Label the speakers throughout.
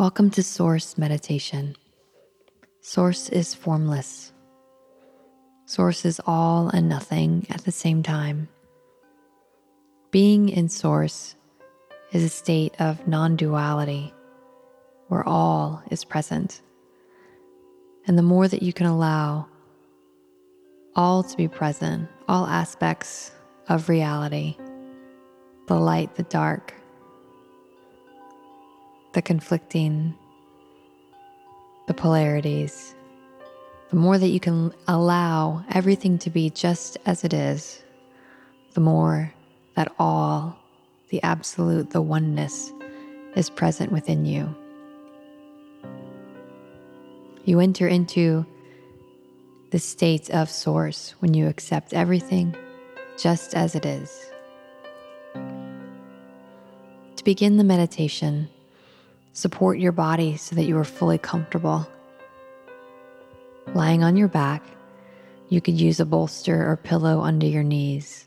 Speaker 1: Welcome to Source Meditation. Source is formless. Source is all and nothing at the same time. Being in Source is a state of non duality where all is present. And the more that you can allow all to be present, all aspects of reality, the light, the dark, the conflicting, the polarities, the more that you can allow everything to be just as it is, the more that all, the absolute, the oneness is present within you. You enter into the state of source when you accept everything just as it is. To begin the meditation, support your body so that you are fully comfortable. Lying on your back, you could use a bolster or pillow under your knees,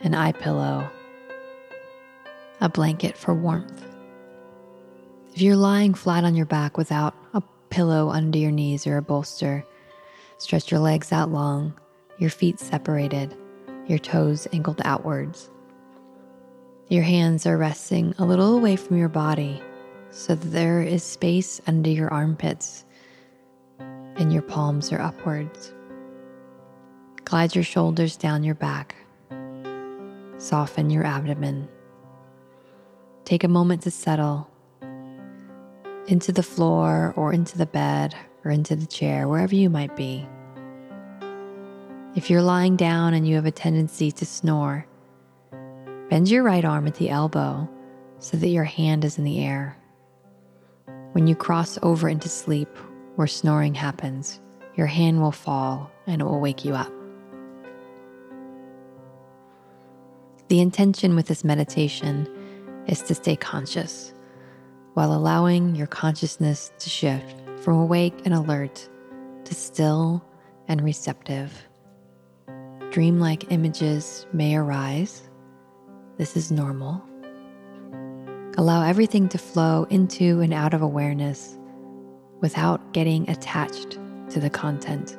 Speaker 1: an eye pillow, a blanket for warmth. If you're lying flat on your back without a pillow under your knees or a bolster, stretch your legs out long, your feet separated, your toes angled outwards. Your hands are resting a little away from your body so that there is space under your armpits and your palms are upwards. Glide your shoulders down your back. Soften your abdomen. Take a moment to settle into the floor or into the bed or into the chair, wherever you might be. If you're lying down and you have a tendency to snore, bend your right arm at the elbow so that your hand is in the air. When you cross over into sleep where snoring happens, your hand will fall and it will wake you up. The intention with this meditation is to stay conscious while allowing your consciousness to shift from awake and alert to still and receptive. Dreamlike images may arise. This is normal. Allow everything to flow into and out of awareness without getting attached to the content.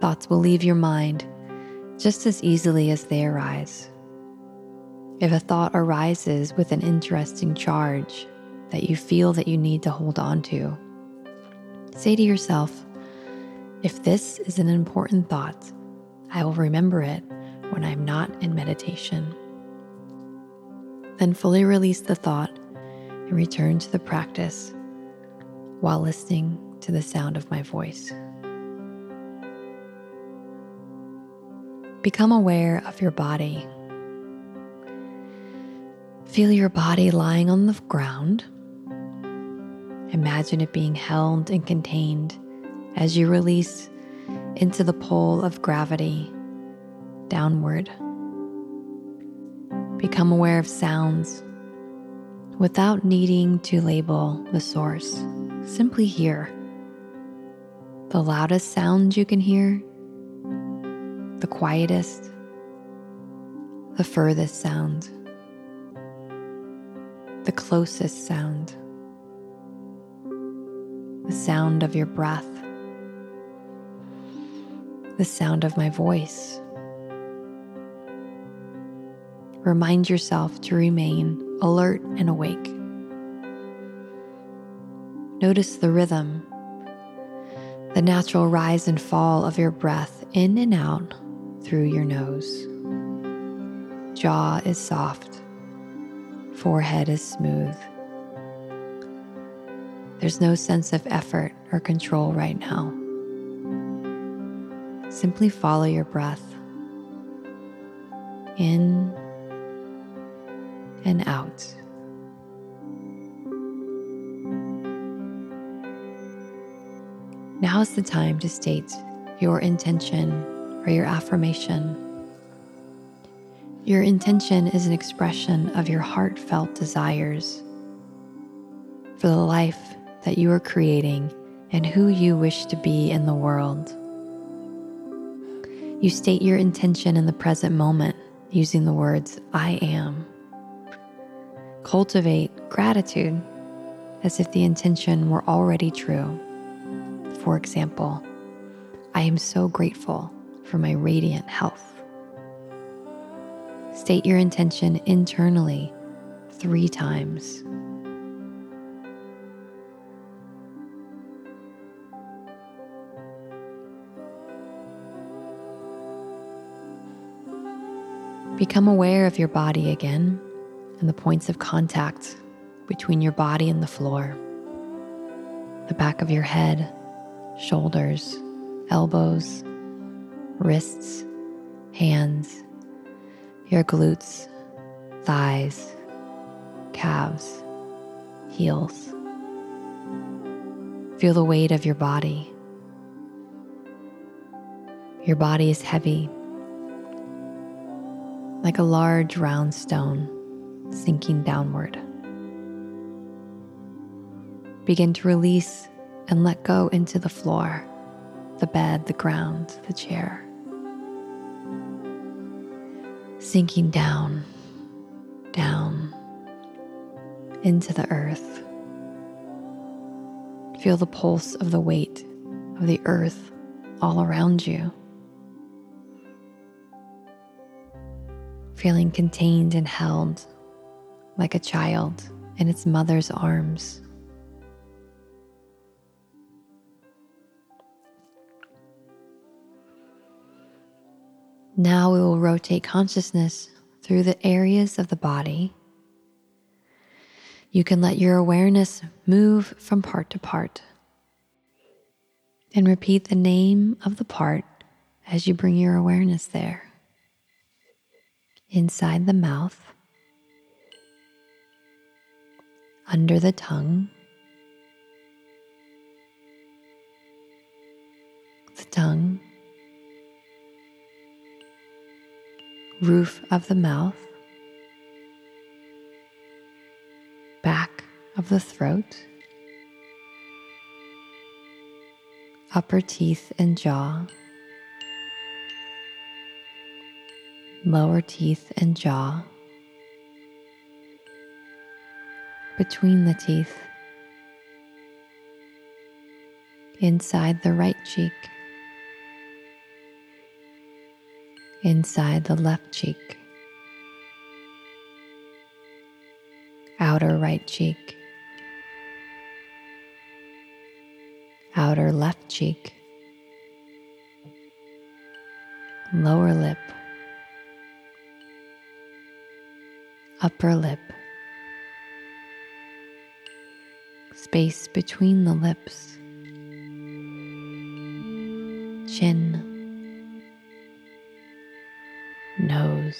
Speaker 1: Thoughts will leave your mind just as easily as they arise. If a thought arises with an interesting charge that you feel that you need to hold on to, say to yourself, if this is an important thought, I will remember it when I'm not in meditation. Then fully release the thought and return to the practice while listening to the sound of my voice. Become aware of your body. Feel your body lying on the ground. Imagine it being held and contained as you release into the pull of gravity downward. Become aware of sounds without needing to label the source. Simply hear the loudest sound you can hear, the quietest, the furthest sound, the closest sound, the sound of your breath, the sound of my voice remind yourself to remain alert and awake. Notice the rhythm, the natural rise and fall of your breath in and out through your nose. Jaw is soft, forehead is smooth. There's no sense of effort or control right now. Simply follow your breath in and out. Now is the time to state your intention or your affirmation. Your intention is an expression of your heartfelt desires for the life that you are creating and who you wish to be in the world. You state your intention in the present moment using the words I am cultivate gratitude as if the intention were already true. For example, I am so grateful for my radiant health. State your intention internally three times. Become aware of your body again and the points of contact between your body and the floor, the back of your head, shoulders, elbows, wrists, hands, your glutes, thighs, calves, heels. Feel the weight of your body. Your body is heavy, like a large round stone sinking downward. Begin to release and let go into the floor, the bed, the ground, the chair. Sinking down, down into the earth. Feel the pulse of the weight of the earth all around you. Feeling contained and held like a child in its mother's arms. Now we will rotate consciousness through the areas of the body. You can let your awareness move from part to part and repeat the name of the part as you bring your awareness there. Inside the mouth, under the tongue, the tongue. Roof of the mouth, back of the throat, upper teeth and jaw, lower teeth and jaw, between the teeth, inside the right cheek. inside the left cheek, outer right cheek, outer left cheek, lower lip, upper lip, space between the lips, chin. Nose,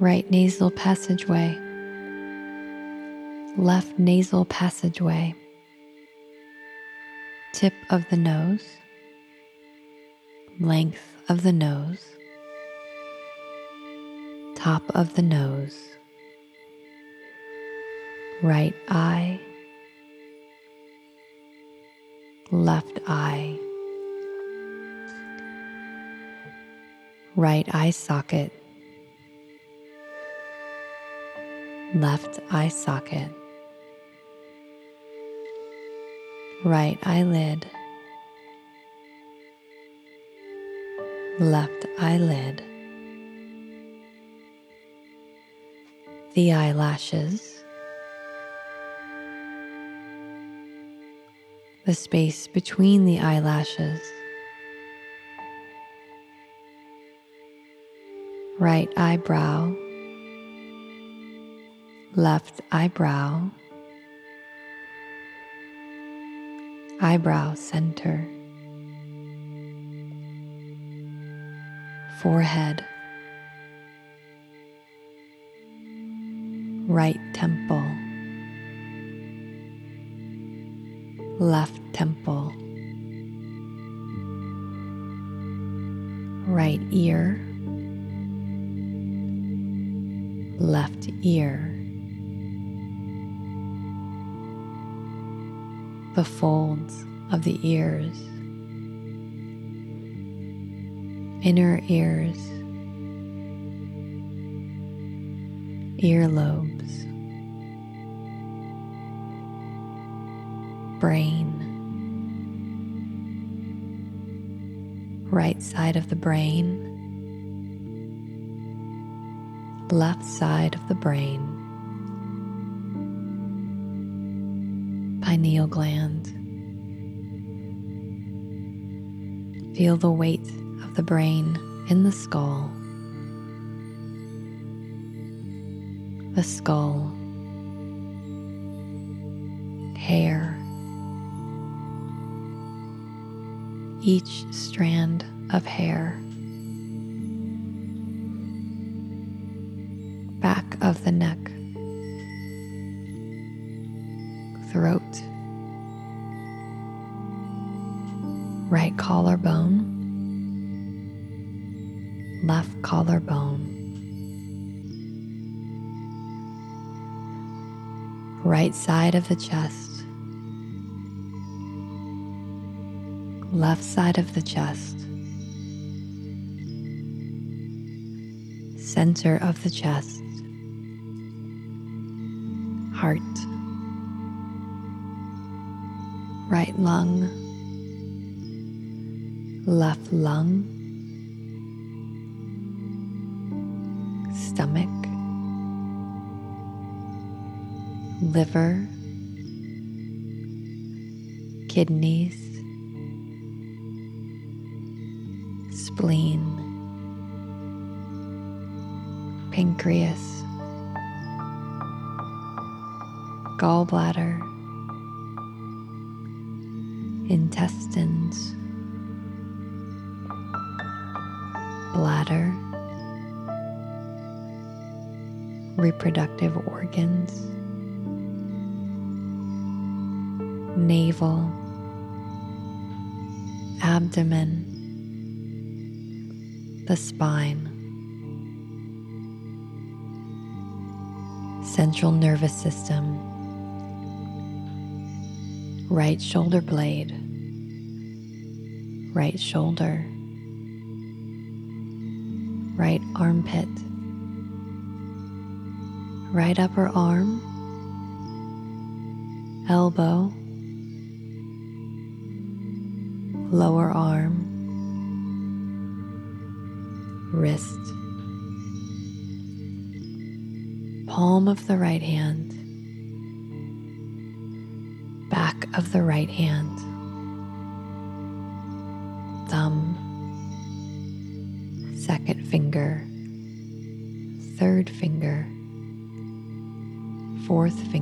Speaker 1: right nasal passageway, left nasal passageway, tip of the nose, length of the nose, top of the nose, right eye, left eye. right eye socket, left eye socket, right eyelid, left eyelid, the eyelashes, the space between the eyelashes. right eyebrow, left eyebrow, eyebrow center, forehead, right temple, left temple, right ear. Left ear, the folds of the ears, inner ears, earlobes, brain, right side of the brain, left side of the brain, pineal gland. Feel the weight of the brain in the skull, the skull, hair, each strand of hair, back of the neck, throat, right collarbone, left collarbone, right side of the chest. Left side of the chest, center of the chest, heart, right lung, left lung, stomach, liver, kidneys, spleen, pancreas, gallbladder, intestines, bladder, reproductive organs, navel, abdomen the spine, central nervous system, right shoulder blade, right shoulder, right armpit, right upper arm, elbow, lower arm wrist, palm of the right hand, back of the right hand, thumb, second finger, third finger, fourth finger,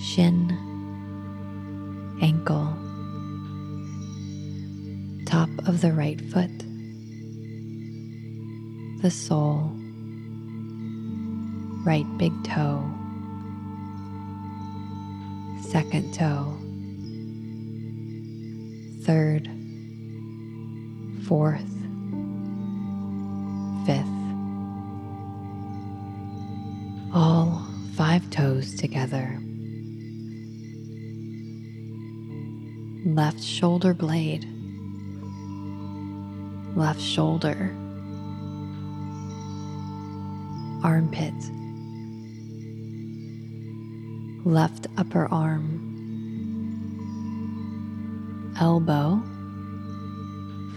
Speaker 1: shin, ankle, top of the right foot, the sole, right big toe, second toe third, fourth, fifth. All five toes together. Left shoulder blade, left shoulder, armpit, left upper arm. Elbow,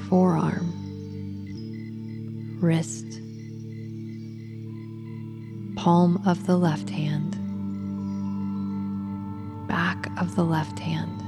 Speaker 1: forearm, wrist, palm of the left hand, back of the left hand,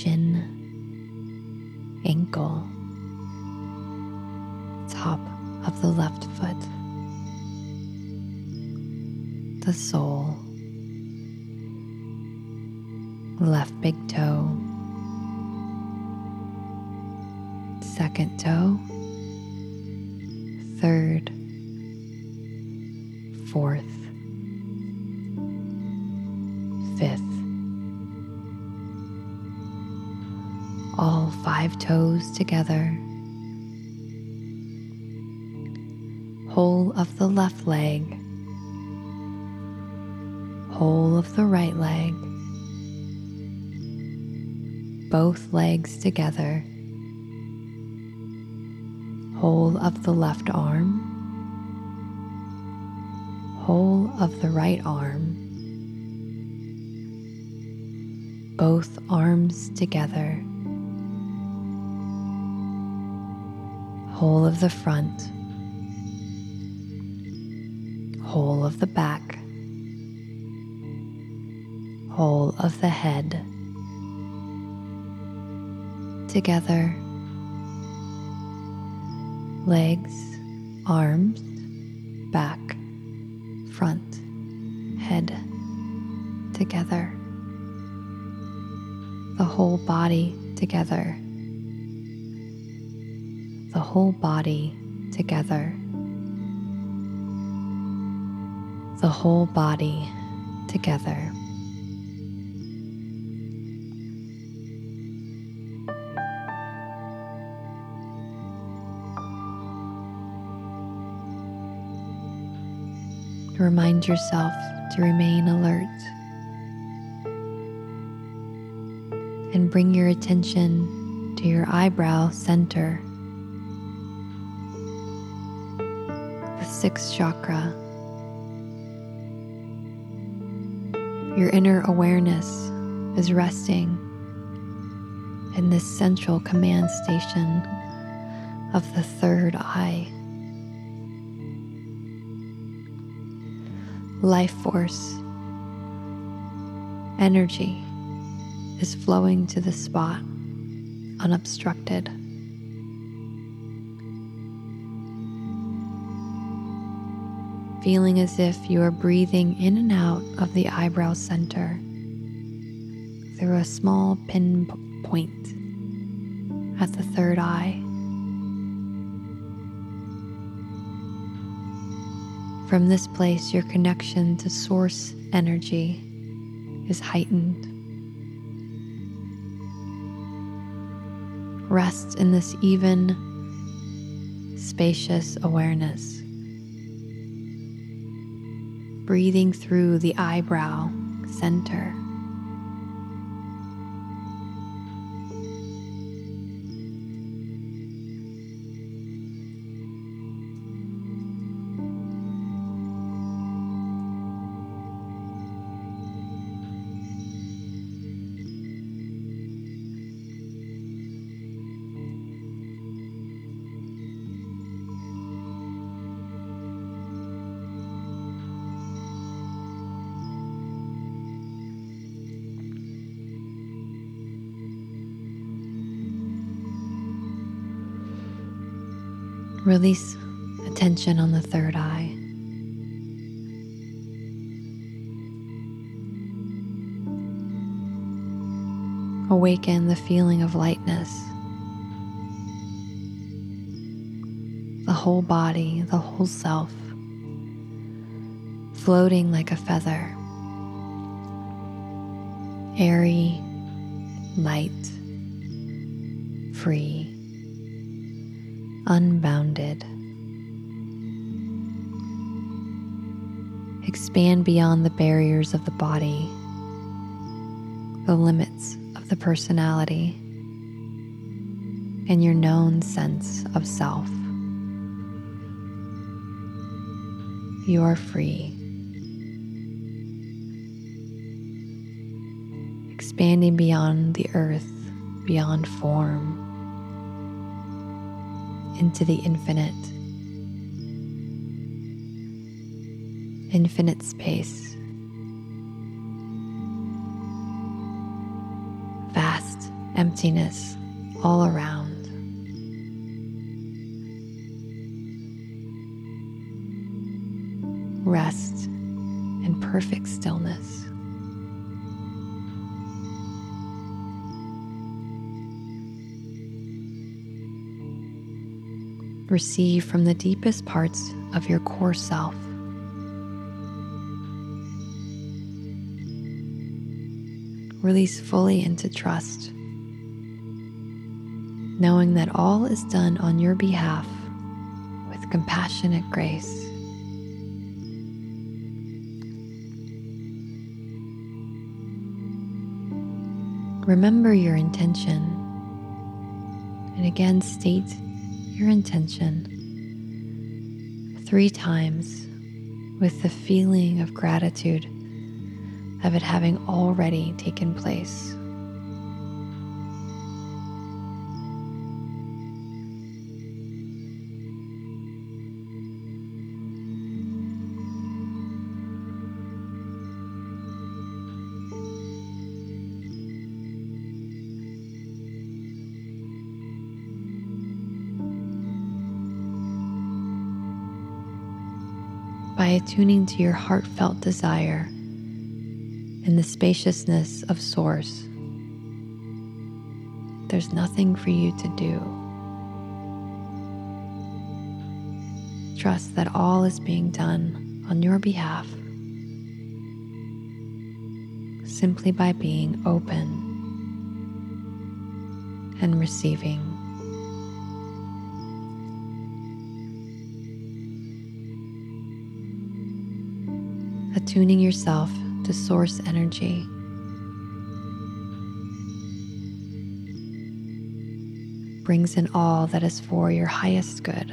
Speaker 1: shin, ankle, top of the left foot, the sole, left big leg, whole of the right leg, both legs together, whole of the left arm, whole of the right arm, both arms together, whole of the front, whole of the back, whole of the head, together, legs, arms, back, front, head, together, the whole body together, the whole body together, the whole body together. Remind yourself to remain alert and bring your attention to your eyebrow center, the sixth chakra. Your inner awareness is resting in this central command station of the third eye. life force, energy is flowing to the spot unobstructed. Feeling as if you are breathing in and out of the eyebrow center through a small pin point at the third eye. From this place, your connection to source energy is heightened. Rest in this even, spacious awareness. Breathing through the eyebrow center. Release attention on the third eye. Awaken the feeling of lightness. The whole body, the whole self, floating like a feather. Airy, light, free unbounded. Expand beyond the barriers of the body, the limits of the personality, and your known sense of self. You are free. Expanding beyond the earth, beyond form into the infinite, infinite space, vast emptiness all around. Rest and perfect stillness. Receive from the deepest parts of your core self. Release fully into trust, knowing that all is done on your behalf with compassionate grace. Remember your intention and again state your intention three times with the feeling of gratitude of it having already taken place. By attuning to your heartfelt desire in the spaciousness of Source. There's nothing for you to do. Trust that all is being done on your behalf simply by being open and receiving. Attuning yourself to source energy. Brings in all that is for your highest good.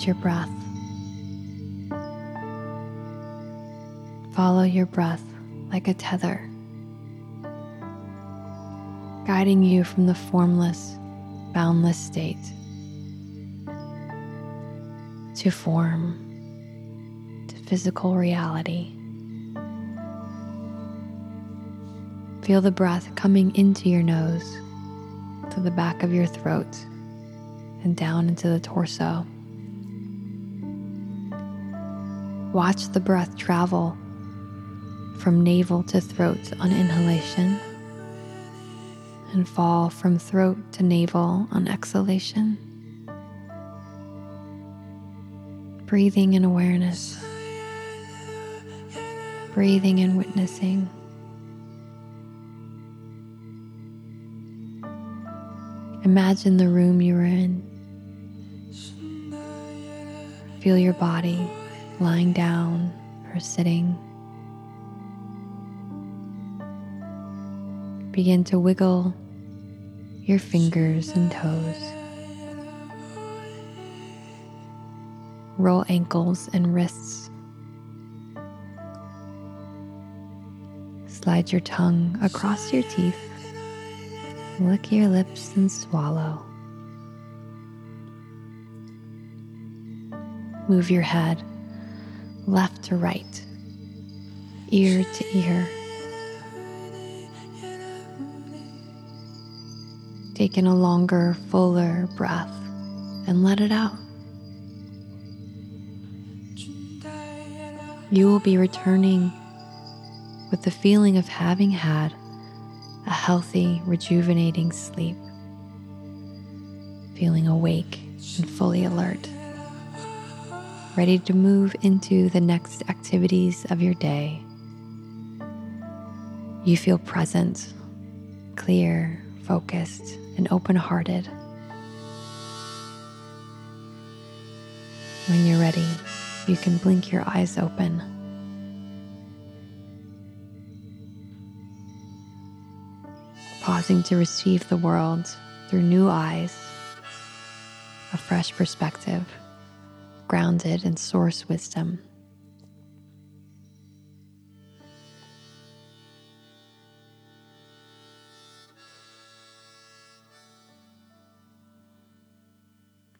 Speaker 1: Your breath. Follow your breath like a tether, guiding you from the formless, boundless state to form, to physical reality. Feel the breath coming into your nose, to the back of your throat, and down into the torso. Watch the breath travel from navel to throat on inhalation and fall from throat to navel on exhalation. Breathing in awareness, breathing and witnessing. Imagine the room you are in. Feel your body lying down or sitting. Begin to wiggle your fingers and toes. Roll ankles and wrists. Slide your tongue across your teeth Lick your lips and swallow. Move your head left to right, ear to ear. Take in a longer, fuller breath and let it out. You will be returning with the feeling of having had a healthy, rejuvenating sleep, feeling awake and fully alert ready to move into the next activities of your day. You feel present, clear, focused, and open hearted. When you're ready, you can blink your eyes open. Pausing to receive the world through new eyes, a fresh perspective grounded in source wisdom.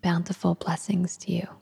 Speaker 1: Bountiful blessings to you.